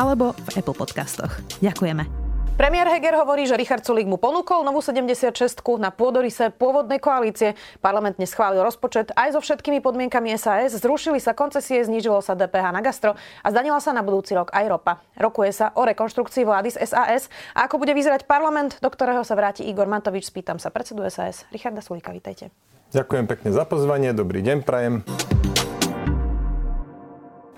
alebo v Apple Podcastoch. Ďakujeme. Premiér Heger hovorí, že Richard Sulík mu ponúkol novú 76 na pôdorise pôvodnej koalície. Parlament schválil rozpočet aj so všetkými podmienkami SAS, zrušili sa koncesie, znížilo sa DPH na gastro a zdanila sa na budúci rok aj ropa. Rokuje sa o rekonštrukcii vlády z SAS a ako bude vyzerať parlament, do ktorého sa vráti Igor Matovič. Spýtam sa predsedu SAS, Richarda Sulíka. Vítajte. Ďakujem pekne za pozvanie, dobrý deň prajem.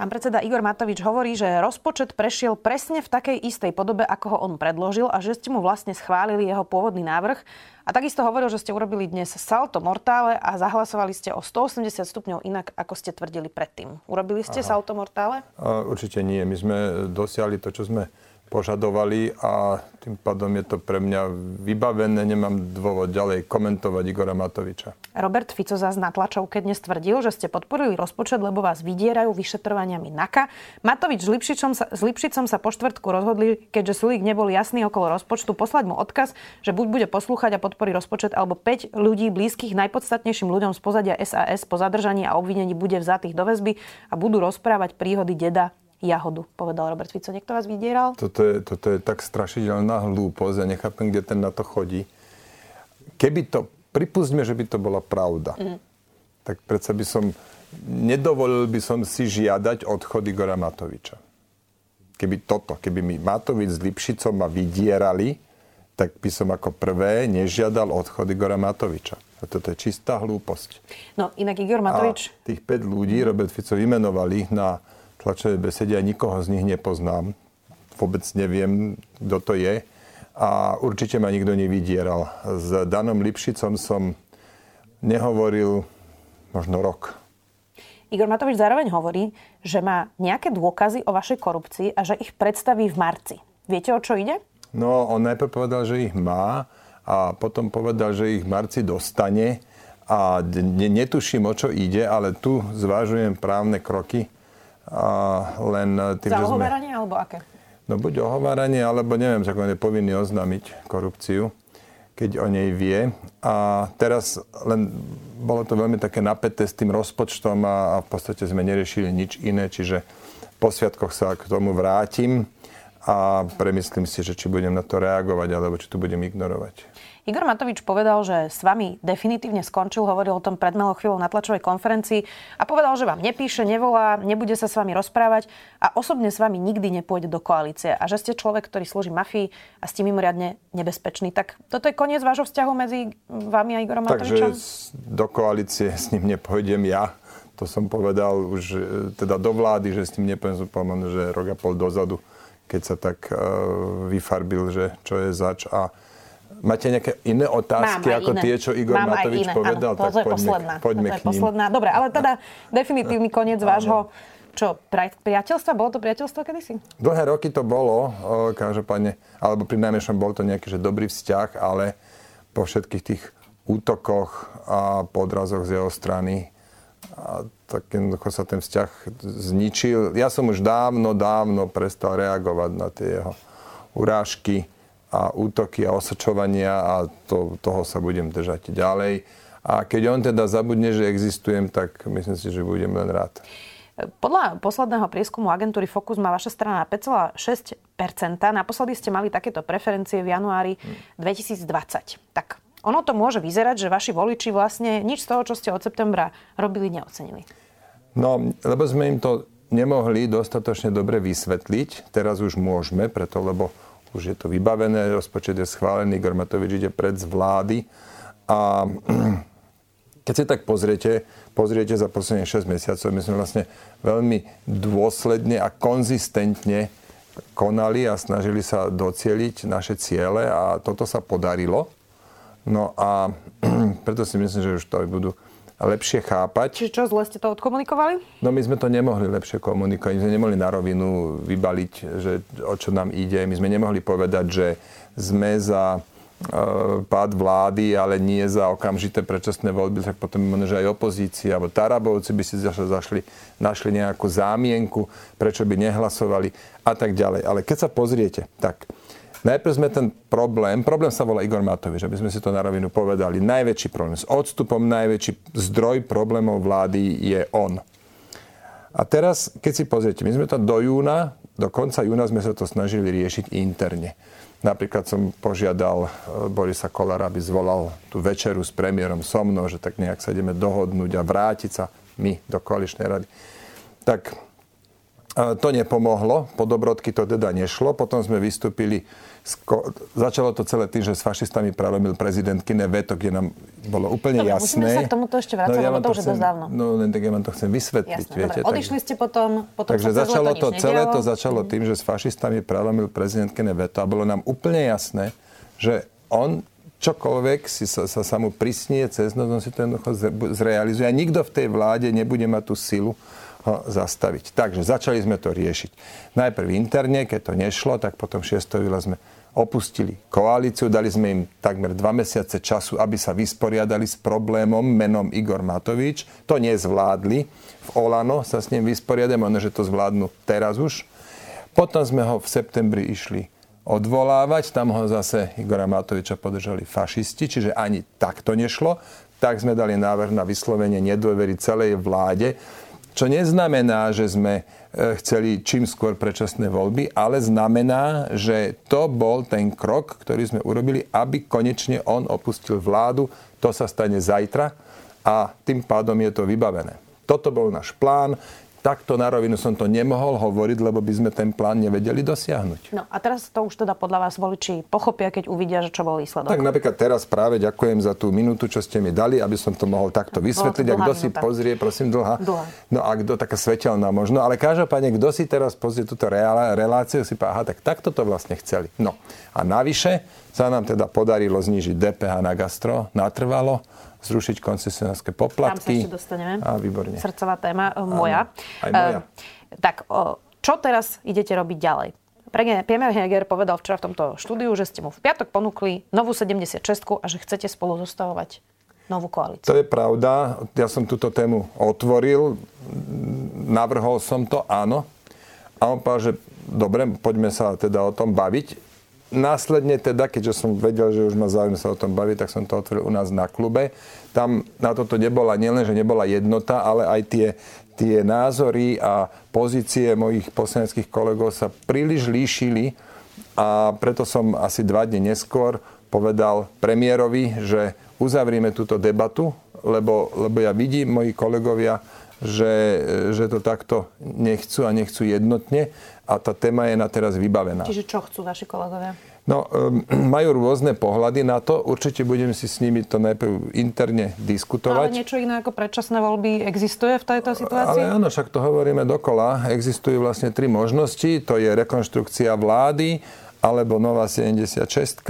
Pán predseda Igor Matovič hovorí, že rozpočet prešiel presne v takej istej podobe, ako ho on predložil a že ste mu vlastne schválili jeho pôvodný návrh. A takisto hovoril, že ste urobili dnes salto mortále a zahlasovali ste o 180 stupňov inak, ako ste tvrdili predtým. Urobili ste Aha. salto mortále? Určite nie. My sme dosiahli to, čo sme požadovali a tým pádom je to pre mňa vybavené. Nemám dôvod ďalej komentovať Igora Matoviča. Robert Fico zás na tlačovke dnes tvrdil, že ste podporili rozpočet, lebo vás vydierajú vyšetrovaniami NAKA. Matovič s Lipšicom sa, s Lipšicom sa po štvrtku rozhodli, keďže Sulík nebol jasný okolo rozpočtu, poslať mu odkaz, že buď bude poslúchať a podporí rozpočet, alebo 5 ľudí blízkych najpodstatnejším ľuďom z pozadia SAS po zadržaní a obvinení bude vzatých do väzby a budú rozprávať príhody deda jahodu, povedal Robert Fico. Niekto vás vydieral? Toto je, toto je tak strašidelná hlúposť a nechápem, kde ten na to chodí. Keby to, pripustme, že by to bola pravda, mm. tak predsa by som, nedovolil by som si žiadať odchod Igora Matoviča. Keby toto, keby mi Matovič s Lipšicom ma vydierali, tak by som ako prvé nežiadal odchod Igora Matoviča. A toto je čistá hlúposť. No inak Igor Matovič... A tých 5 ľudí Robert Fico vymenoval ich na tlačovej besede a nikoho z nich nepoznám. Vôbec neviem, kto to je. A určite ma nikto nevydieral. S Danom Lipšicom som nehovoril možno rok. Igor Matovič zároveň hovorí, že má nejaké dôkazy o vašej korupcii a že ich predstaví v marci. Viete, o čo ide? No, on najprv povedal, že ich má a potom povedal, že ich v marci dostane a netuším, o čo ide, ale tu zvážujem právne kroky, a len tým, Za že sme... alebo aké? No buď ohováranie, alebo neviem, ako on je povinný oznámiť korupciu, keď o nej vie. A teraz len bolo to veľmi také napäté s tým rozpočtom a, a v podstate sme neriešili nič iné, čiže po sviatkoch sa k tomu vrátim a premyslím si, že či budem na to reagovať, alebo či to budem ignorovať. Igor Matovič povedal, že s vami definitívne skončil, hovoril o tom pred malou chvíľou na tlačovej konferencii a povedal, že vám nepíše, nevolá, nebude sa s vami rozprávať a osobne s vami nikdy nepôjde do koalície a že ste človek, ktorý slúži mafii a ste mimoriadne nebezpečný. Tak toto je koniec vášho vzťahu medzi vami a Igorom Matovičom? Takže do koalície s ním nepôjdem ja. To som povedal už e, teda do vlády, že s ním nepôjdem, že rok a pol dozadu, keď sa tak uh, vyfarbil, že čo je zač a Máte nejaké iné otázky Mám ako iné. tie, čo Igor Mám Matovič iné. povedal? Áno, tak poďme, posledná. poďme to k ním. posledná. Dobre, ale teda definitívny koniec vášho čo, priateľstva? Bolo to priateľstvo kedysi? Dlhé roky to bolo, každopádne, alebo pri najmenšom bol to nejaký že dobrý vzťah, ale po všetkých tých útokoch a podrazoch z jeho strany a tak jednoducho sa ten vzťah zničil. Ja som už dávno, dávno prestal reagovať na tie jeho urážky a útoky a osočovania a to, toho sa budem držať ďalej. A keď on teda zabudne, že existujem, tak myslím si, že budem len rád. Podľa posledného prieskumu agentúry Focus má vaša strana 5,6%. Naposledy ste mali takéto preferencie v januári 2020. Tak ono to môže vyzerať, že vaši voliči vlastne nič z toho, čo ste od septembra robili, neocenili. No, lebo sme im to nemohli dostatočne dobre vysvetliť. Teraz už môžeme, preto lebo už je to vybavené, rozpočet je schválený, Igor Matovič ide pred z vlády a keď si tak pozriete, pozriete za posledných 6 mesiacov, my sme vlastne veľmi dôsledne a konzistentne konali a snažili sa docieliť naše ciele a toto sa podarilo. No a preto si myslím, že už to aj budú lepšie chápať. Čiže čo, zle ste to odkomunikovali? No my sme to nemohli lepšie komunikovať. My sme nemohli na rovinu vybaliť, že o čo nám ide. My sme nemohli povedať, že sme za E, pád vlády, ale nie za okamžité predčasné voľby, tak potom možno, že aj opozícia, alebo Tarabovci by si zašli, našli nejakú zámienku, prečo by nehlasovali a tak ďalej. Ale keď sa pozriete, tak najprv sme ten problém, problém sa volá Igor Matovič, aby sme si to na rovinu povedali, najväčší problém, s odstupom najväčší zdroj problémov vlády je on. A teraz, keď si pozriete, my sme to do júna, do konca júna sme sa to snažili riešiť interne. Napríklad som požiadal e, Borisa Kolára, aby zvolal tú večeru s premiérom so mnou, že tak nejak sa ideme dohodnúť a vrátiť sa my do koaličnej rady. Tak e, to nepomohlo, po dobrodky to teda nešlo. Potom sme vystúpili Sko- začalo to celé tým, že s fašistami prelomil prezidentkyné veto, kde nám bolo úplne dobre, jasné. Musíme sa k tomuto ešte vrácať, no, ja lebo to už je dosť dávno. No len tak ja vám to chcem vysvetliť. Jasné, viete, dobre. Odišli ste potom, potom Takže sa začalo to, celé to začalo tým, že s fašistami prelomil prezidentkyné veto a bolo nám úplne jasné, že on čokoľvek si sa, sa, sa mu prisnie cez noc, on si to jednoducho zrealizuje. A nikto v tej vláde nebude mať tú silu zastaviť. Takže začali sme to riešiť. Najprv interne, keď to nešlo, tak potom 6. júla sme opustili koalíciu, dali sme im takmer dva mesiace času, aby sa vysporiadali s problémom menom Igor Matovič. To nezvládli. V Olano sa s ním vysporiadali, možno, že to zvládnu teraz už. Potom sme ho v septembri išli odvolávať, tam ho zase Igora Matoviča podržali fašisti, čiže ani tak to nešlo. Tak sme dali návrh na vyslovenie nedôvery celej vláde, čo neznamená, že sme E, chceli čím skôr predčasné voľby, ale znamená, že to bol ten krok, ktorý sme urobili, aby konečne on opustil vládu. To sa stane zajtra a tým pádom je to vybavené. Toto bol náš plán takto na rovinu som to nemohol hovoriť, lebo by sme ten plán nevedeli dosiahnuť. No a teraz to už teda podľa vás voliči pochopia, keď uvidia, že čo bol výsledok. Tak napríklad teraz práve ďakujem za tú minútu, čo ste mi dali, aby som to mohol takto vysvetliť. A kto si pozrie, prosím, dlhá. dlhá. No a kto taká svetelná možno. Ale každopádne, kto si teraz pozrie túto reláciu, si aha, tak takto to vlastne chceli. No a navyše sa nám teda podarilo znížiť DPH na gastro natrvalo zrušiť koncesionárske poplatky. Tam sa ešte dostaneme. A výborne. Srdcová téma, e, moja. Aj moja. Uh, tak, uh, čo teraz idete robiť ďalej? Premiér Heger povedal včera v tomto štúdiu, že ste mu v piatok ponúkli novú 76 a že chcete spolu zostavovať novú koalíciu. To je pravda. Ja som túto tému otvoril, navrhol som to, áno. A on povedal, že dobre, poďme sa teda o tom baviť následne teda, keďže som vedel, že už ma záujem sa o tom baviť, tak som to otvoril u nás na klube. Tam na toto nebola nielen, že nebola jednota, ale aj tie, tie názory a pozície mojich poslaneckých kolegov sa príliš líšili a preto som asi dva dni neskôr povedal premiérovi, že uzavrieme túto debatu, lebo, lebo ja vidím, moji kolegovia, že, že to takto nechcú a nechcú jednotne a tá téma je na teraz vybavená. Čiže čo chcú vaši kolegovia? No, um, majú rôzne pohľady na to. Určite budeme si s nimi to najprv interne diskutovať. Ale niečo iné ako predčasné voľby existuje v tejto situácii? Ale áno, však to hovoríme dokola. Existujú vlastne tri možnosti. To je rekonštrukcia vlády, alebo nová 76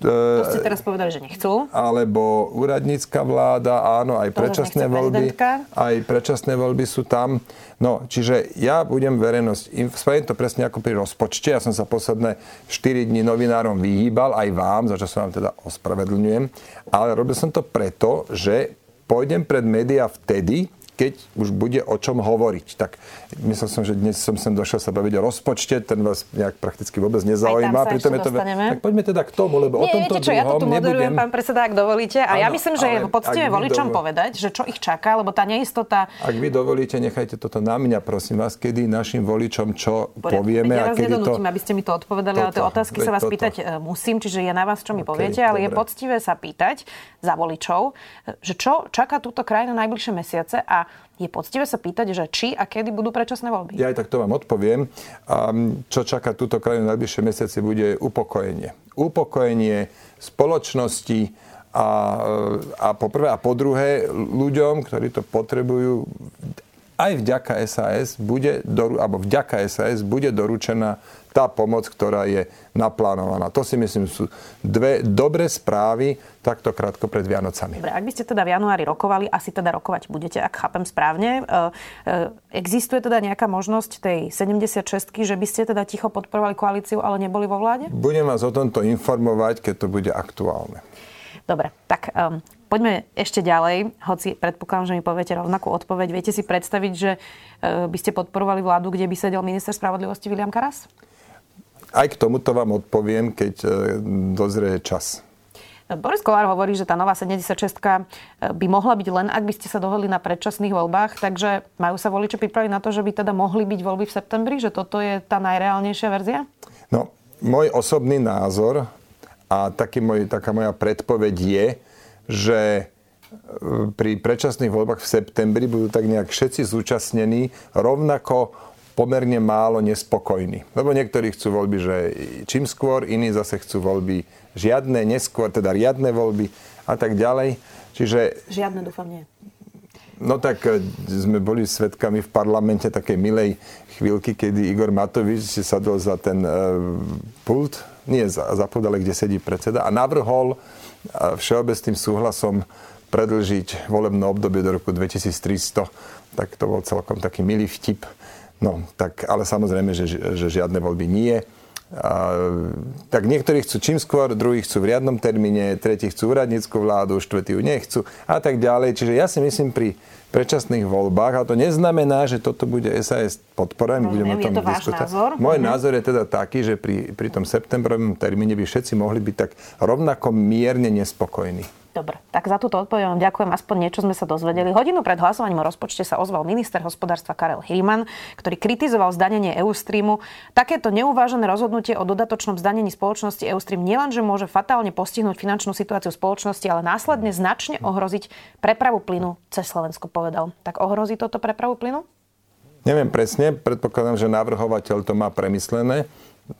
to ste teraz povedali, že nechcú. Alebo úradnícka vláda, áno, aj predčasné voľby. Aj predčasné voľby sú tam. No, čiže ja budem verejnosť, spravím to presne ako pri rozpočte. Ja som sa posledné 4 dní novinárom vyhýbal, aj vám, za čo sa vám teda ospravedlňujem. Ale robil som to preto, že pôjdem pred médiá vtedy, keď už bude o čom hovoriť. Tak myslel som, že dnes som sem došiel sa baviť o rozpočte, ten vás nejak prakticky vôbec nezaujíma. Pritom je to, tak poďme teda k tomu, lebo Nie, o tomto viete čo, ja to tu moderujem, nebudem... pán predseda, ak dovolíte. A ano, ja myslím, že je poctivé voličom dovol... povedať, že čo ich čaká, lebo tá neistota... Ak vy dovolíte, nechajte toto na mňa, prosím vás, kedy našim voličom čo Poriadne, povieme. Ja vás kedy to... aby ste mi to odpovedali, toto, ale tie otázky sa vás toto. pýtať e, musím, čiže je na vás, čo mi okay, poviete, ale dobre. je poctivé sa pýtať za voličov, e, že čo čaká túto krajinu najbližšie mesiace a je poctivé sa pýtať, že či a kedy budú predčasné voľby. Ja aj tak to vám odpoviem. Čo čaká túto krajinu najbližšie mesiace bude upokojenie. Upokojenie spoločnosti a, a po prvé a po druhé ľuďom, ktorí to potrebujú, aj vďaka SAS bude, alebo vďaka SAS bude doručená tá pomoc, ktorá je naplánovaná. To si myslím sú dve dobré správy takto krátko pred Vianocami. Dobre, ak by ste teda v januári rokovali, asi teda rokovať budete, ak chápem správne. E, e, existuje teda nejaká možnosť tej 76 že by ste teda ticho podporovali koalíciu, ale neboli vo vláde? Budem vás o tomto informovať, keď to bude aktuálne. Dobre, tak um, poďme ešte ďalej, hoci predpokladám, že mi poviete rovnakú odpoveď. Viete si predstaviť, že uh, by ste podporovali vládu, kde by sedel minister spravodlivosti William Karas? Aj k tomuto vám odpoviem, keď uh, dozrie čas. Boris Kolár hovorí, že tá nová 76 uh, by mohla byť len, ak by ste sa dohodli na predčasných voľbách, takže majú sa voliči pripraviť na to, že by teda mohli byť voľby v septembri, že toto je tá najreálnejšia verzia? No, môj osobný názor a taký môj, taká moja predpoveď je, že e, pri predčasných voľbách v septembri budú tak nejak všetci zúčastnení rovnako pomerne málo nespokojní. Lebo niektorí chcú voľby, že čím skôr, iní zase chcú voľby žiadne, neskôr, teda riadne voľby a tak ďalej. Čiže... Žiadne dúfam nie. No tak e, sme boli svetkami v parlamente takej milej chvíľky, kedy Igor Matovič si sadol za ten uh, pult nie za, za ale kde sedí predseda a navrhol všeobecným súhlasom predlžiť volebné obdobie do roku 2300. Tak to bol celkom taký milý vtip. No, tak, ale samozrejme, že, že žiadne voľby nie. Tak niektorí chcú čím skôr, druhí chcú v riadnom termíne, tretí chcú úradnícku vládu, štvrtí ju nechcú a tak ďalej. Čiže ja si myslím pri predčasných voľbách, a to neznamená, že toto bude SAS podpora, my budeme o tom diskutovať. Môj uh-huh. názor je teda taký, že pri, pri tom septembrovom termíne by všetci mohli byť tak rovnako mierne nespokojní. Dobre, tak za túto odpoveď vám ďakujem. Aspoň niečo sme sa dozvedeli. Hodinu pred hlasovaním o rozpočte sa ozval minister hospodárstva Karel Hiriman, ktorý kritizoval zdanenie Eustreamu. Takéto neuvážené rozhodnutie o dodatočnom zdanení spoločnosti Eustream nielenže môže fatálne postihnúť finančnú situáciu spoločnosti, ale následne značne ohroziť prepravu plynu cez Slovensko, povedal. Tak ohrozí toto prepravu plynu? Neviem presne, predpokladám, že návrhovateľ to má premyslené.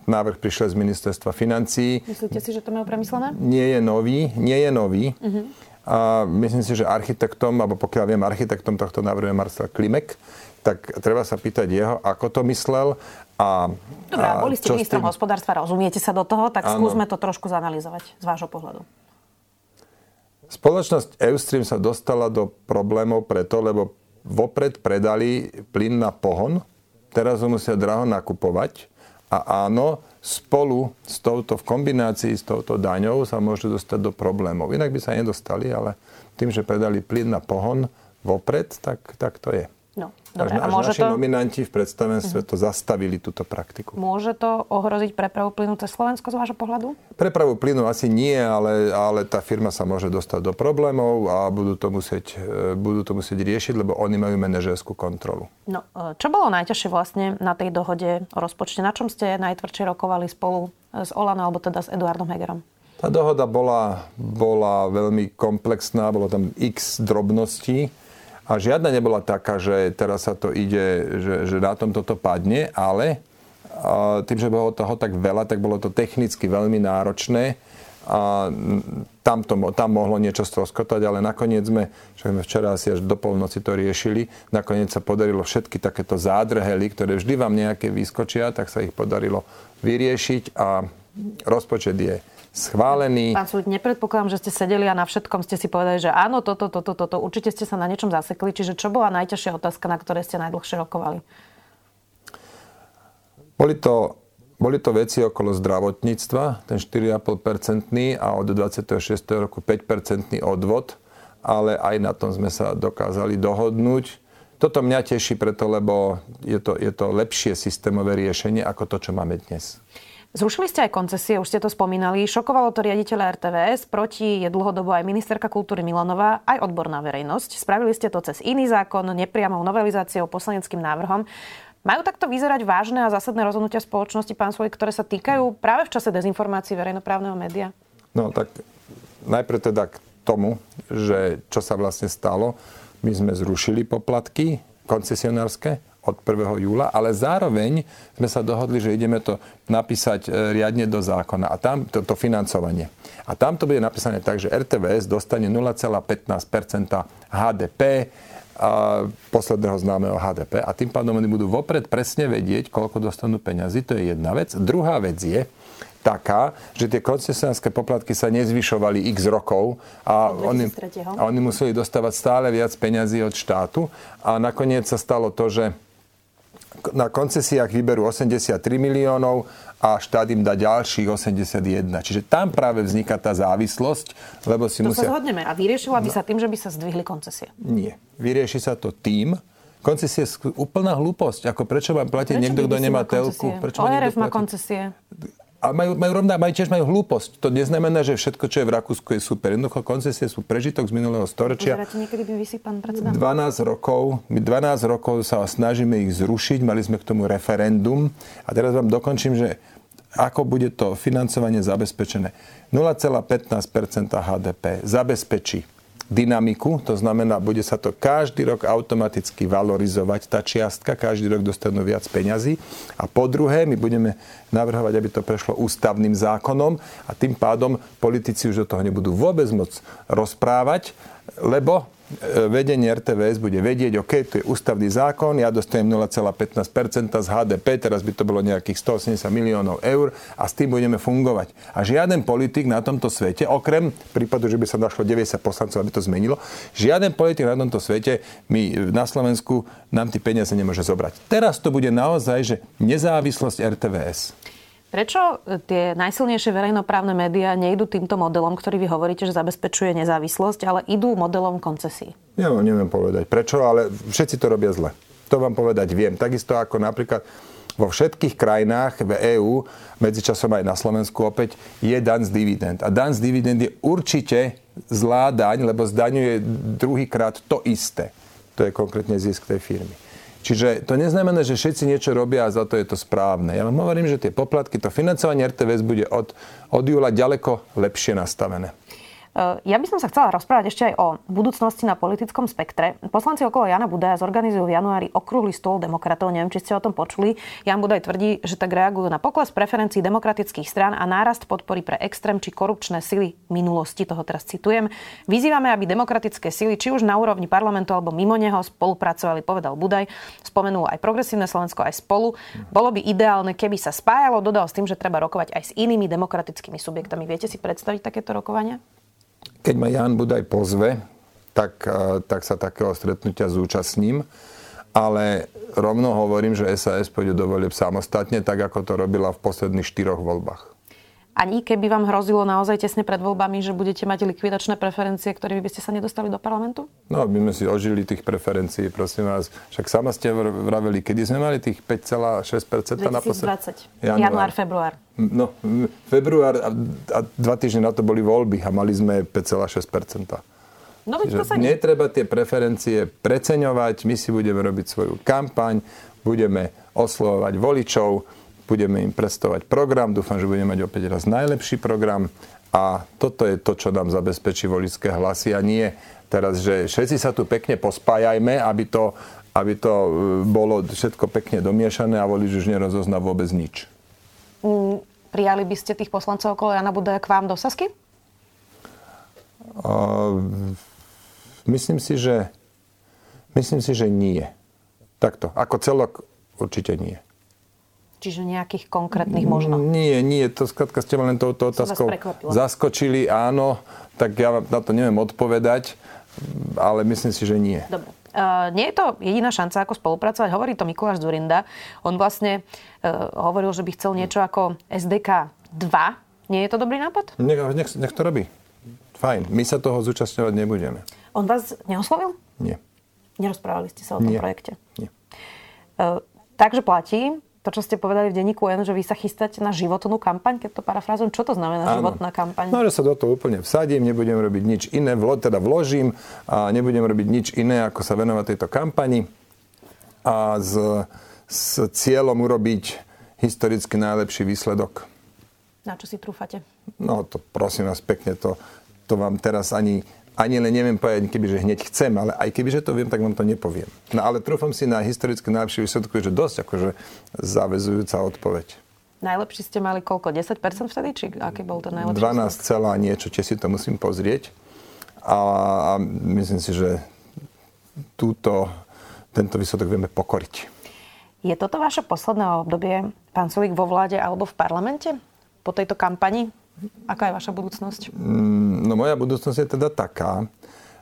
Návrh prišiel z ministerstva financií. Myslíte si, že to majú premyslené? Nie je nový, nie je nový. Uh-huh. A myslím si, že architektom, alebo pokiaľ viem, architektom tohto návrhu je Marcel Klimek, tak treba sa pýtať jeho, ako to myslel. A, Dobre, a boli ste ministrom tým... hospodárstva, rozumiete sa do toho, tak ano. skúsme to trošku zanalizovať z vášho pohľadu. Spoločnosť Eustream sa dostala do problémov preto, lebo vopred predali plyn na pohon, teraz ho musia draho nakupovať a áno, spolu s touto, v kombinácii s touto daňou sa môžu dostať do problémov. Inak by sa nedostali, ale tým, že predali plyn na pohon vopred, tak, tak to je. Dobre. Až, a môže naši to... nominanti v predstavenstve uh-huh. to zastavili, túto praktiku. Môže to ohroziť prepravu plynu cez Slovensko z vášho pohľadu? Prepravu plynu asi nie, ale, ale tá firma sa môže dostať do problémov a budú to musieť, e, budú to musieť riešiť, lebo oni majú manažerskú kontrolu. No, e, čo bolo najťažšie vlastne na tej dohode o rozpočte? Na čom ste najtvrdšie rokovali spolu s Olano alebo teda s Eduardom Hegerom? Tá dohoda bola, bola veľmi komplexná, bolo tam x drobností a žiadna nebola taká, že teraz sa to ide, že, že tom toto padne, ale a tým, že bolo toho tak veľa, tak bolo to technicky veľmi náročné a tam, to, tam mohlo niečo stroskotať, ale nakoniec sme, čo sme včera asi až do polnoci to riešili, nakoniec sa podarilo všetky takéto zádrhely, ktoré vždy vám nejaké vyskočia, tak sa ich podarilo vyriešiť a rozpočet je schválený. Pán súd, nepredpokladám, že ste sedeli a na všetkom ste si povedali, že áno, toto, toto, toto, určite ste sa na niečom zasekli. Čiže čo bola najťažšia otázka, na ktorej ste najdlhšie rokovali? Boli to, boli to veci okolo zdravotníctva, ten 4,5% a od 26. roku 5% odvod, ale aj na tom sme sa dokázali dohodnúť. Toto mňa teší preto, lebo je to, je to lepšie systémové riešenie ako to, čo máme dnes. Zrušili ste aj koncesie, už ste to spomínali. Šokovalo to riaditeľa RTVS, proti je dlhodobo aj ministerka kultúry Milanová, aj odborná verejnosť. Spravili ste to cez iný zákon, nepriamou novelizáciou, poslaneckým návrhom. Majú takto vyzerať vážne a zásadné rozhodnutia spoločnosti, pán Svoj, ktoré sa týkajú práve v čase dezinformácií verejnoprávneho média? No tak najprv teda k tomu, že čo sa vlastne stalo. My sme zrušili poplatky koncesionárske, od 1. júla, ale zároveň sme sa dohodli, že ideme to napísať e, riadne do zákona a tam to, to financovanie. A tam to bude napísané tak, že RTVS dostane 0,15 HDP a posledného známeho HDP a tým pádom oni budú vopred presne vedieť, koľko dostanú peňazí. To je jedna vec. Druhá vec je, taká, že tie koncesionárske poplatky sa nezvyšovali x rokov a oni, a oni museli dostávať stále viac peňazí od štátu a nakoniec sa stalo to, že na koncesiách vyberú 83 miliónov a štát im dá ďalších 81. Čiže tam práve vzniká tá závislosť, lebo si to musia... sa zhodneme. A vyriešila by no. sa tým, že by sa zdvihli koncesie? Nie. Vyrieši sa to tým, Koncesie je úplná hlúposť. Ako prečo mám platiť prečo niekto, kto nemá telku? Prečo ORF má koncesie a majú, majú rovná, majú, tiež majú hlúposť. To neznamená, že všetko, čo je v Rakúsku, je super. Jednoducho koncesie sú prežitok z minulého storočia. Pozeráte niekedy by vysí, pán predseda? 12 rokov. My 12 rokov sa snažíme ich zrušiť. Mali sme k tomu referendum. A teraz vám dokončím, že ako bude to financovanie zabezpečené. 0,15% HDP zabezpečí dynamiku, to znamená, bude sa to každý rok automaticky valorizovať tá čiastka, každý rok dostanú viac peňazí. A po druhé, my budeme navrhovať, aby to prešlo ústavným zákonom a tým pádom politici už do toho nebudú vôbec moc rozprávať, lebo vedenie RTVS bude vedieť, OK, to je ústavný zákon, ja dostanem 0,15% z HDP, teraz by to bolo nejakých 180 miliónov eur a s tým budeme fungovať. A žiaden politik na tomto svete, okrem prípadu, že by sa našlo 90 poslancov, aby to zmenilo, žiaden politik na tomto svete my na Slovensku nám tie peniaze nemôže zobrať. Teraz to bude naozaj, že nezávislosť RTVS. Prečo tie najsilnejšie verejnoprávne médiá nejdú týmto modelom, ktorý vy hovoríte, že zabezpečuje nezávislosť, ale idú modelom koncesí? Ja vám neviem povedať prečo, ale všetci to robia zle. To vám povedať viem. Takisto ako napríklad vo všetkých krajinách v EÚ, medzičasom aj na Slovensku opäť, je dan z dividend. A dan z dividend je určite zlá daň, lebo zdaňuje druhýkrát to isté. To je konkrétne zisk tej firmy. Čiže to neznamená, že všetci niečo robia a za to je to správne. Ja vám hovorím, že tie poplatky, to financovanie RTVS bude od, od júla ďaleko lepšie nastavené. Ja by som sa chcela rozprávať ešte aj o budúcnosti na politickom spektre. Poslanci okolo Jana Budaja zorganizujú v januári okrúhly stôl demokratov. Neviem, či ste o tom počuli. Jan Budaj tvrdí, že tak reagujú na pokles preferencií demokratických strán a nárast podpory pre extrém či korupčné sily minulosti. Toho teraz citujem. Vyzývame, aby demokratické sily, či už na úrovni parlamentu alebo mimo neho, spolupracovali, povedal Budaj. Spomenul aj progresívne Slovensko, aj spolu. Bolo by ideálne, keby sa spájalo, dodal s tým, že treba rokovať aj s inými demokratickými subjektami. Viete si predstaviť takéto rokovania? Keď ma Jan Budaj pozve, tak, e, tak sa takého stretnutia zúčastním. Ale rovno hovorím, že SAS pôjde do volieb samostatne, tak ako to robila v posledných štyroch voľbách. Ani keby vám hrozilo naozaj tesne pred voľbami, že budete mať likvidačné preferencie, ktorými by ste sa nedostali do parlamentu? No, my sme si ožili tých preferencií, prosím vás. Však sama ste vraveli, kedy sme mali tých 5,6% na posled... 2020. Január, január február. No, február a, a dva týždne na to boli voľby a mali sme 5,6%. No, to sa netreba tie preferencie preceňovať, my si budeme robiť svoju kampaň, budeme oslovovať voličov, budeme im predstavovať program, dúfam, že budeme mať opäť raz najlepší program a toto je to, čo nám zabezpečí voličské hlasy a nie teraz, že všetci sa tu pekne pospájajme, aby to, aby to e, bolo všetko pekne domiešané a volič už nerozozná vôbec nič. Mm, prijali by ste tých poslancov okolo Jana Budaja k vám do Sasky? Uh, myslím si, že myslím si, že nie. Takto. Ako celok určite nie. Čiže nejakých konkrétnych možno? Nie, nie, to skrátka ste len touto otázkou zaskočili, áno, tak ja na to neviem odpovedať, ale myslím si, že nie. Dobre. Uh, nie je to jediná šanca, ako spolupracovať. Hovorí to Mikuláš Zurinda. On vlastne uh, hovoril, že by chcel niečo ako SDK 2. Nie je to dobrý nápad? Nech, nech, nech to robí. Fajn. My sa toho zúčastňovať nebudeme. On vás neoslovil? Nie. Nerozprávali ste sa o tom Nie. projekte? Nie. Uh, takže platí, to, čo ste povedali v denníku N, že vy sa chystáte na životnú kampaň, keď to parafrázujem. Čo to znamená Áno. životná kampaň? No, že sa do toho úplne vsadím, nebudem robiť nič iné, vlo, teda vložím a nebudem robiť nič iné, ako sa venovať tejto kampani a s, s cieľom urobiť historicky najlepší výsledok. Na čo si trúfate? No to prosím vás pekne, to, to vám teraz ani ani len neviem povedať, keby že hneď chcem, ale aj keby že to viem, tak vám to nepoviem. No ale trúfam si na historicky najlepší výsledku, že dosť akože záväzujúca odpoveď. Najlepší ste mali koľko? 10% vtedy? Či aký bol ten najlepší? 12 celá niečo, či si to musím pozrieť. A, a myslím si, že túto, tento výsledok vieme pokoriť. Je toto vaše posledné obdobie, pán Sulík, vo vláde alebo v parlamente? Po tejto kampani? Aká je vaša budúcnosť? Mm, no moja budúcnosť je teda taká,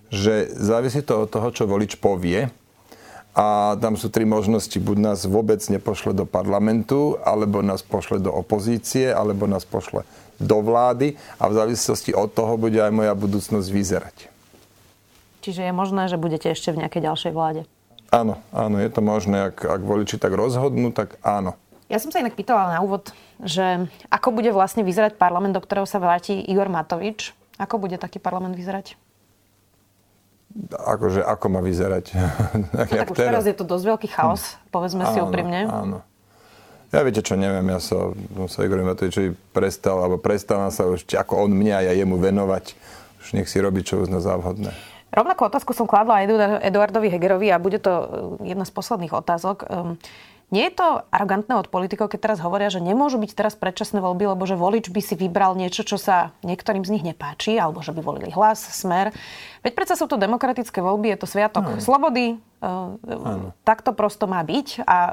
že závisí to od toho, čo volič povie a tam sú tri možnosti. Buď nás vôbec nepošle do parlamentu, alebo nás pošle do opozície, alebo nás pošle do vlády a v závislosti od toho bude aj moja budúcnosť vyzerať. Čiže je možné, že budete ešte v nejakej ďalšej vláde? Áno, áno, je to možné. Ak, ak voliči tak rozhodnú, tak áno. Ja som sa inak pýtala na úvod, že ako bude vlastne vyzerať parlament, do ktorého sa vráti Igor Matovič. Ako bude taký parlament vyzerať? akože, ako má vyzerať. no, tak už teraz. teraz je to dosť veľký chaos, hm. povedzme áno, si úprimne. Áno. Ja viete čo, neviem, ja sa, sa Igor Matovičovi prestal, alebo prestávam sa už ako on mňa a ja jemu venovať. Už nech si robí, čo uzná za vhodné. Rovnakú otázku som kladla Eduardovi Hegerovi a bude to eh, jedna z posledných otázok. Nie je to arogantné od politikov, keď teraz hovoria, že nemôžu byť teraz predčasné voľby, lebo že volič by si vybral niečo, čo sa niektorým z nich nepáči, alebo že by volili hlas, smer. Veď predsa sú to demokratické voľby, je to sviatok Aj. slobody. Áno. Tak to prosto má byť. A e,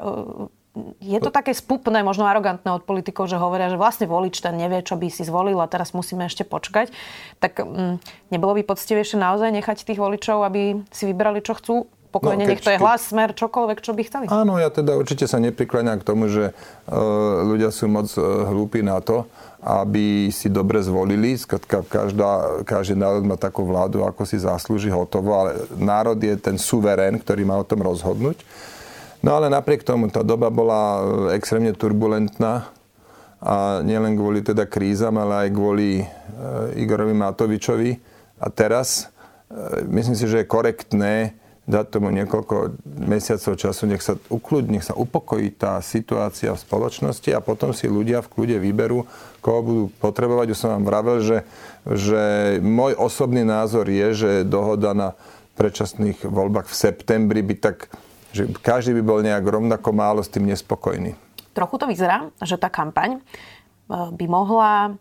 je to také spupné, možno arogantné od politikov, že hovoria, že vlastne volič ten nevie, čo by si zvolil a teraz musíme ešte počkať. Tak mm, nebolo by poctivejšie naozaj nechať tých voličov, aby si vybrali, čo chcú? Pokojne, no, keď, nech to je hlas, smer, čokoľvek, čo by chceli. Áno, ja teda určite sa neprikláňam k tomu, že uh, ľudia sú moc uh, hlúpi na to, aby si dobre zvolili. Skratka, každá, každý národ má takú vládu, ako si zaslúži hotovo, ale národ je ten suverén, ktorý má o tom rozhodnúť. No ale napriek tomu, tá doba bola e, extrémne turbulentná a nielen kvôli teda krízam, ale aj kvôli uh, Igorovi Matovičovi. A teraz uh, myslím si, že je korektné dať tomu niekoľko mesiacov času, nech sa ukludní, nech sa upokojí tá situácia v spoločnosti a potom si ľudia v kľude vyberú, koho budú potrebovať. Už som vám vravel, že, že môj osobný názor je, že dohoda na predčasných voľbách v septembri by tak, že každý by bol nejak rovnako málo s tým nespokojný. Trochu to vyzerá, že tá kampaň eh, by mohla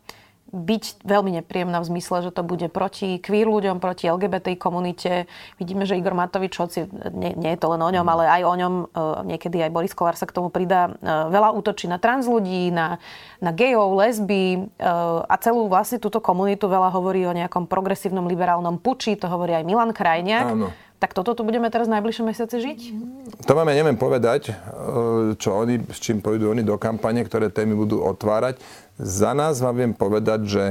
byť veľmi nepríjemná v zmysle, že to bude proti queer ľuďom, proti LGBT komunite. Vidíme, že Igor Matovič, hoci nie, nie je to len o ňom, ale aj o ňom, e, niekedy aj Boris Kolár sa k tomu pridá, e, veľa útočí na trans ľudí, na, na gejov, lesby e, a celú vlastne túto komunitu veľa hovorí o nejakom progresívnom liberálnom puči, to hovorí aj Milan Krajniak. Áno. Tak toto tu budeme teraz najbližšie mesiace žiť? To máme neviem povedať, čo oni, s čím pôjdu oni do kampane, ktoré témy budú otvárať. Za nás vám viem povedať, že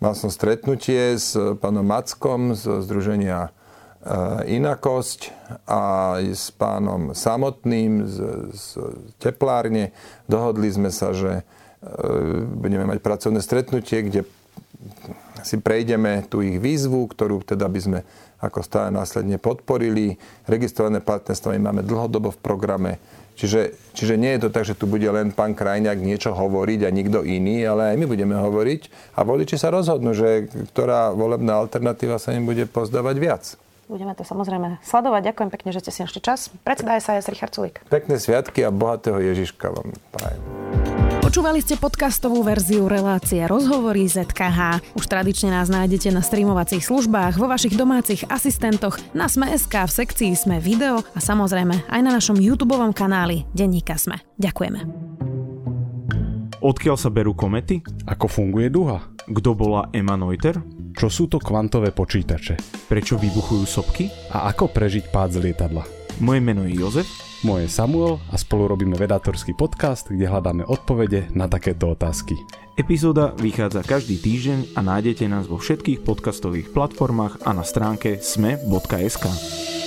mal som stretnutie s pánom Mackom z Združenia e, Inakosť a s pánom Samotným z, z teplárne. Dohodli sme sa, že e, budeme mať pracovné stretnutie, kde si prejdeme tú ich výzvu, ktorú teda by sme ako stále následne podporili. Registrované partnerstvo máme dlhodobo v programe Čiže, čiže nie je to tak, že tu bude len pán Krajňák niečo hovoriť a nikto iný, ale aj my budeme hovoriť a voliči sa rozhodnú, že ktorá volebná alternatíva sa im bude pozdávať viac. Budeme to samozrejme sledovať. Ďakujem pekne, že ste si našli čas. Predseda SAS Richard Sulik. Pekné sviatky a bohatého Ježiška vám prajem. Počúvali ste podcastovú verziu relácie Rozhovory ZKH. Už tradične nás nájdete na streamovacích službách, vo vašich domácich asistentoch, na Sme.sk, v sekcii Sme video a samozrejme aj na našom YouTube kanáli Denníka Sme. Ďakujeme. Odkiaľ sa berú komety? Ako funguje duha? Kto bola Emma Neuter? Čo sú to kvantové počítače? Prečo vybuchujú sopky? A ako prežiť pád z lietadla? Moje meno je Jozef moje je Samuel a spolu robíme vedátorský podcast, kde hľadáme odpovede na takéto otázky. Epizóda vychádza každý týždeň a nájdete nás vo všetkých podcastových platformách a na stránke sme.sk.